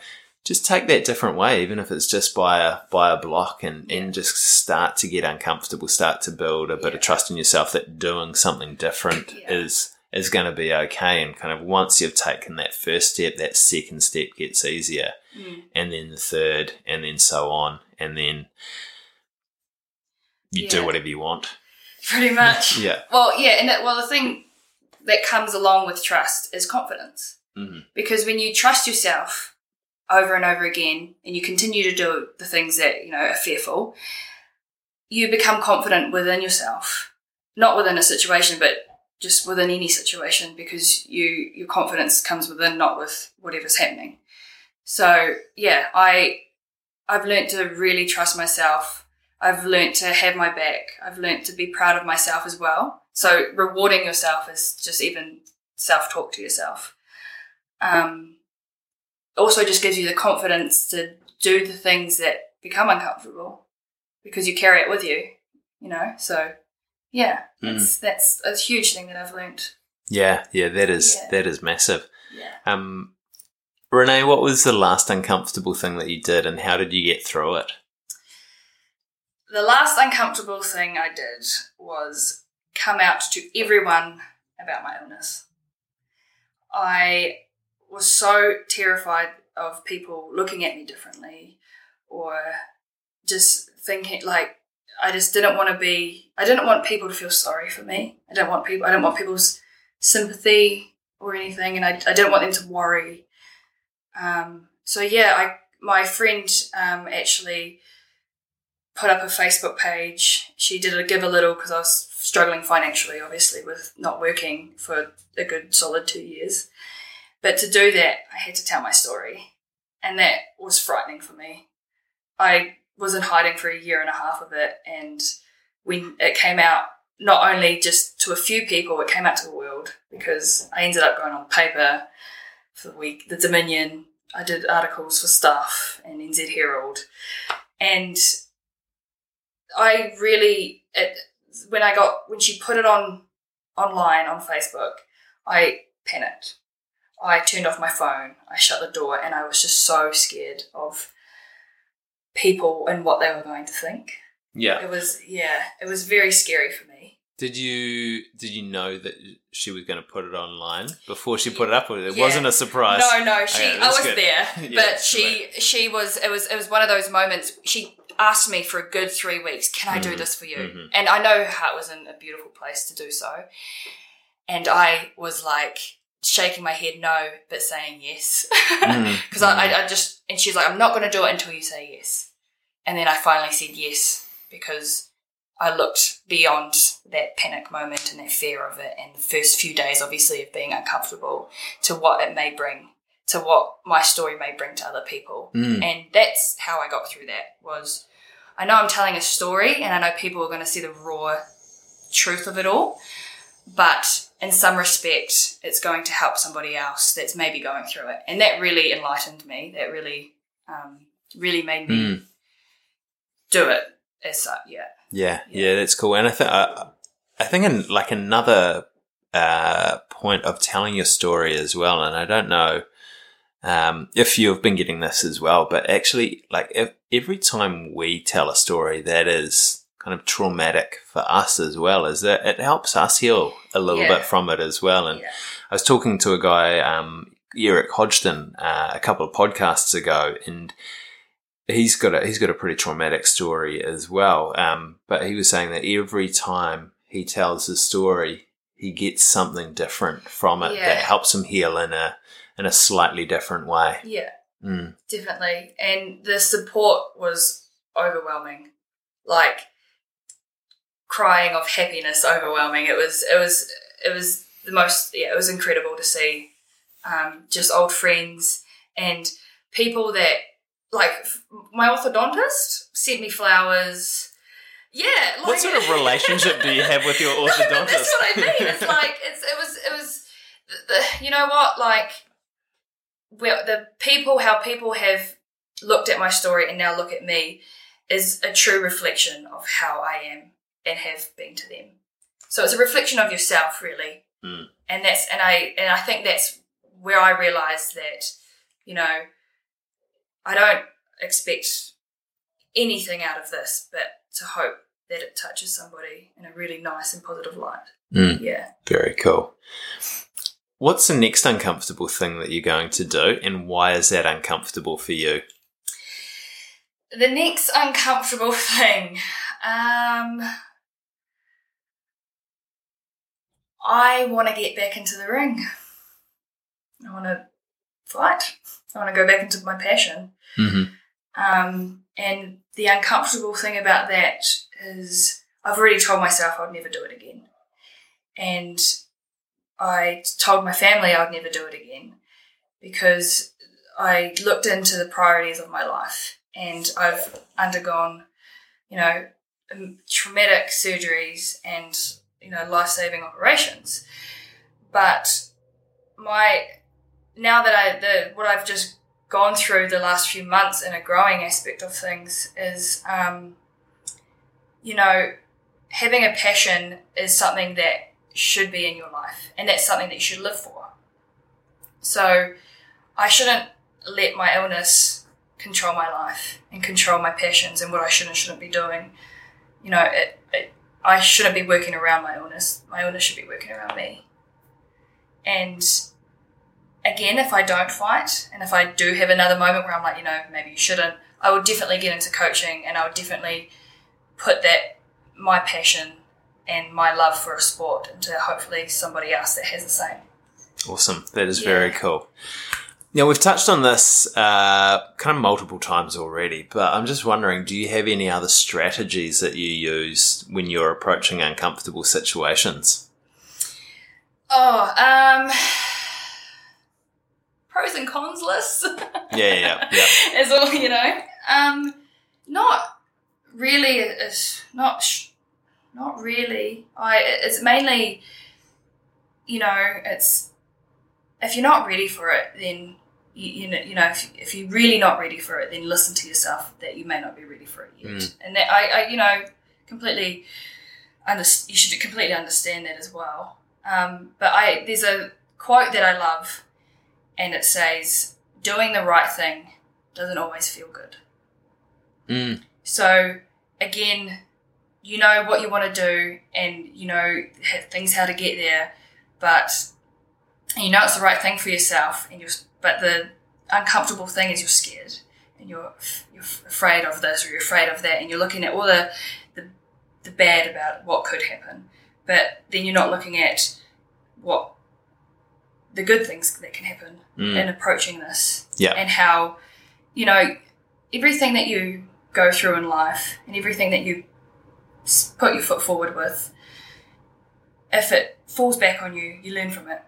just take that different way even if it's just by a by a block and and just start to get uncomfortable start to build a bit Yeah. of trust in yourself that doing something different Yeah. is is going to be okay and kind of once you've taken that first step that second step gets easier Mm. and then the third and then so on and then you do whatever you want Pretty much. yeah Well, yeah, and that, well, the thing that comes along with trust is confidence. Mhm. Because when you trust yourself over and over again, and you continue to do the things that you know are fearful, you become confident within yourself, not within a situation, but just within any situation, because you your confidence comes within, not with whatever's happening. So yeah, I I've learned to really trust myself. I've learned to have my back. I've learned to be proud of myself as well. So rewarding yourself is just even self talk to yourself. Um, also, just gives you the confidence to do the things that become uncomfortable because you carry it with you. You know, so yeah, Mm. that's that's a huge thing that I've learned. Yeah, yeah, that is Yeah. that is massive. Yeah. Um, Renee, what was the last uncomfortable thing that you did, and how did you get through it? The last uncomfortable thing I did was come out to everyone about my illness. I was so terrified of people looking at me differently or just thinking like I just didn't want to be I didn't want people to feel sorry for me. I don't want people I don't want people's sympathy or anything and I, I didn't want them to worry. Um, so yeah, I my friend um, actually put up a Facebook page. She did a Givealittle because I was struggling financially, obviously, with not working for a good solid two years. But to do that, I had to tell my story. And that was frightening for me. I was in hiding for a year and a half of it. And when it came out, not only just to a few people, it came out to the world because I ended up going on paper for the week, the Dominion. I did articles for Stuff and NZ Herald. And I really, it, when I got, when she put it on online on Facebook, I panicked. I turned off my phone, I shut the door, and I was just so scared of people and what they were going to think. Yeah. It was, yeah, it was very scary for me. Did you did you know that she was going to put it online before she put it up? It Yeah. wasn't a surprise. No, no, she. Okay, I was good. there, Yeah, but she, she was. It was. It was one of those moments. She asked me for a good three weeks. Can I do Mhm, this for you? mhm. And I know how it was in a beautiful place to do so. And I was like shaking my head no, but saying yes Mm, because I, I, I just. And she's like, I'm not going to do it until you say yes. And then I finally said yes because I looked beyond that panic moment and that fear of it and the first few days, obviously, of being uncomfortable to what it may bring, to what my story may bring to other people. Mm. And that's how I got through that was I know I'm telling a story and I know people are going to see the raw truth of it all, but in some respect, it's going to help somebody else that's maybe going through it. And that really enlightened me. That really, um, really made me Mm. do it as such. Yeah. Yeah, yeah, that's cool. And I think uh, I think in like another uh, point of telling your story as well. And I don't know um, if you've been getting this as well, but actually, like if, every time we tell a story that is kind of traumatic for us as well, is that it helps us heal a little Yeah. bit from it as well. And Yeah. I was talking to a guy, um, Eric Hodgson, uh, a couple of podcasts ago, and he's got a he's got a pretty traumatic story as well. Um, but he was saying that every time he tells his story, he gets something different from it Yeah. that helps him heal in a in a slightly different way. Yeah. Mm. Definitely. And the support was overwhelming. Like crying of happiness overwhelming. It was it was it was the most yeah, it was incredible to see. Um, just old friends and people that like f- my orthodontist sent me flowers. Yeah, like, What sort of relationship do you have with your No, orthodontist? that's what I mean. It's like it's it was it was the, the you know what like well the people how people have looked at my story and now look at me is a true reflection of how I am and have been to them. So it's a reflection of yourself really. Mm. And that's and I and I think that's where I realized that you know I don't expect anything out of this but to hope that it touches somebody in a really nice and positive light. Mm. Yeah. Very cool. What's the next uncomfortable thing that you're going to do, and why is that uncomfortable for you? The next uncomfortable thing. Um, I want to get back into the ring. I want to fight. I want to go back into my passion. Mm-hmm. Um, and the uncomfortable thing about that is I've already told myself I'd never do it again. And I told my family I'd never do it again because I looked into the priorities of my life and I've undergone, you know, um, traumatic surgeries and, you know, life saving operations. But my, now that I, the, what I've just gone through the last few months in a growing aspect of things is, um, you know, having a passion is something that should be in your life and that's something that you should live for. So I shouldn't let my illness control my life and control my passions and what I should and shouldn't be doing. You know, it, I shouldn't be working around my illness. My illness should be working around me. And again, if I don't fight and if I do have another moment where I'm like, you know, maybe you shouldn't, I would definitely get into coaching and I would definitely put that, my passion and my love for a sport into hopefully somebody else that has the same. Awesome. That is yeah. very cool. Now, we've touched on this uh, kind of multiple times already, but I'm just wondering do you have any other strategies that you use when you're approaching uncomfortable situations? Oh, um, pros and cons list. yeah, yeah, yeah. Is all, you know. Um, not really, it's not, not really. I, it's mainly, you know, it's, if you're not ready for it, then you, you know, you know, if, if you're really not ready for it, then listen to yourself that you may not be ready for it yet. Mm. And that I, I, you know, completely, under, you should completely understand that as well. Um, but I, there's a quote that I love, and it says, "Doing the right thing doesn't always feel good." Mm. So again, you know what you want to do, and you know things how to get there, but you know it's the right thing for yourself, and you're but the uncomfortable thing is you're scared and you're you're afraid of this or you're afraid of that, and you're looking at all the the, the bad about what could happen. But then you're not looking at what the good things that can happen mm. in approaching this. Yeah. And how, you know, everything that you go through in life and everything that you put your foot forward with, if it falls back on you, you learn from it.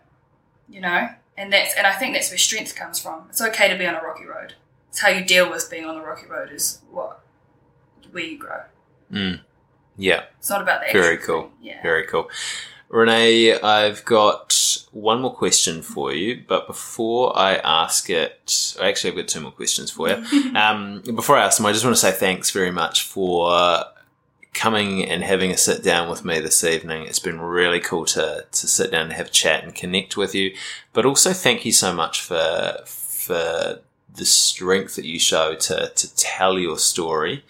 You know? and that's and I think that's where strength comes from. It's okay to be on a rocky road. It's how you deal with being on the rocky road is what where you grow. Mm. Yeah, it's not about that. Very cool. Yeah, very cool. Renee, I've got one more question for you, but before I ask it, actually, I've got two more questions for you. um, before I ask them, I just want to say thanks very much for coming and having a sit down with me this evening. It's been really cool to to sit down and have a chat and connect with you. But also thank you so much for for the strength that you show to to tell your story,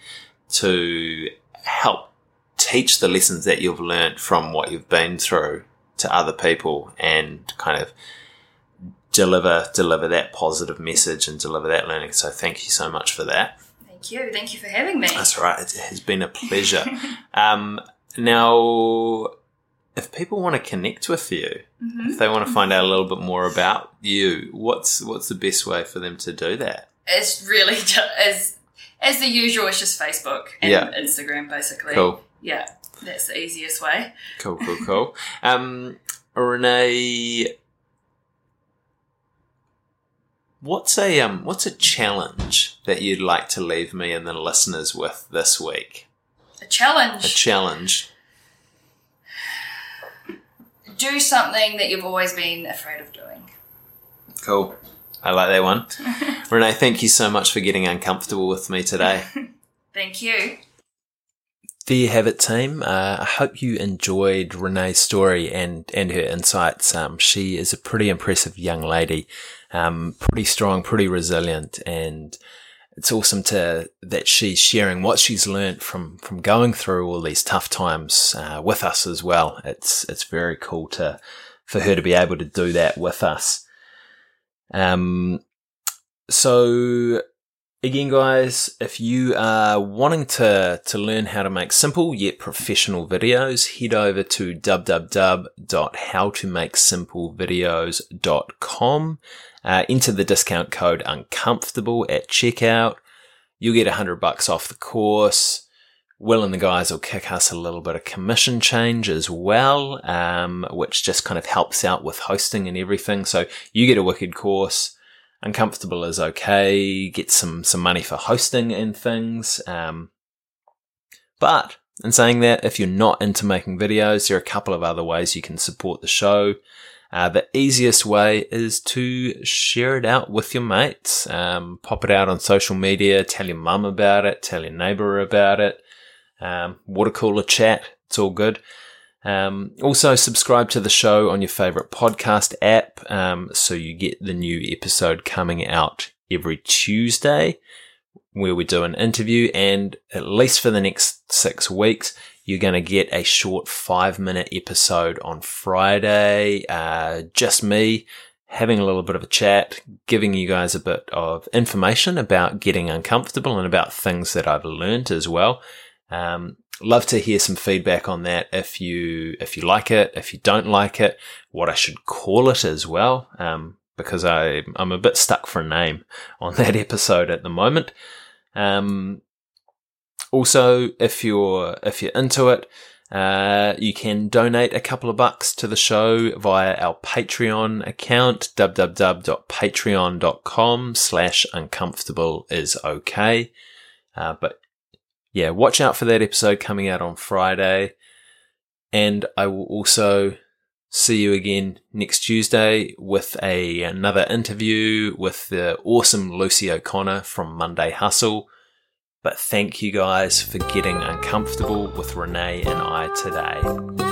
to help teach the lessons that you've learned from what you've been through to other people and kind of deliver deliver that positive message and deliver that learning. So thank you so much for that. Thank you. Thank you for having me. That's right. It has been a pleasure. um, now, if people want to connect with you, mm-hmm. if they want to find out a little bit more about you, what's what's the best way for them to do that? It's really just, as as the usual. It's just Facebook and yeah. Instagram, basically. Cool. Yeah, that's the easiest way. Cool, cool, cool. um, Renee, What's a um what's a challenge that you'd like to leave me and the listeners with this week? A challenge. A challenge. Do something that you've always been afraid of doing. Cool. I like that one. Renee, thank you so much for getting uncomfortable with me today. thank you. There you have it, team. Uh, I hope you enjoyed Renee's story and, and her insights. Um, she is a pretty impressive young lady um, pretty strong, pretty resilient, and it's awesome to that she's sharing what she's learned from from going through all these tough times uh, with us as well. It's it's very cool to for her to be able to do that with us. Um, so again, guys, if you are wanting to to learn how to make simple yet professional videos, head over to www.howtomakesimplevideos.com uh, enter the discount code uncomfortable at checkout. You'll get a hundred bucks off the course. Will and the guys will kick us a little bit of commission change as well, um, which just kind of helps out with hosting and everything. So you get a wicked course. uncomfortable is okay. Get some some money for hosting and things. Um, but in saying that, if you're not into making videos, there are a couple of other ways you can support the show. Uh, the easiest way is to share it out with your mates. Um, pop it out on social media, tell your mum about it, tell your neighbor about it. Um, water cooler chat, it's all good. Um, also, subscribe to the show on your favorite podcast app um, so you get the new episode coming out every Tuesday where we do an interview. And at least for the next six weeks, you're going to get a short five minute episode on Friday. Uh, just me having a little bit of a chat, giving you guys a bit of information about getting uncomfortable and about things that I've learned as well. Um, love to hear some feedback on that. If you, if you like it, if you don't like it, what I should call it as well. Um, because I, I'm a bit stuck for a name on that episode at the moment. Um, also, if you're if you're into it, uh, you can donate a couple of bucks to the show via our Patreon account, www.patreon.com slash uncomfortable is okay. Uh, but yeah, watch out for that episode coming out on Friday. And I will also see you again next Tuesday with a, another interview with the awesome Lucy O'Connor from Monday Hustle. But thank you guys for getting uncomfortable with Renee and I today.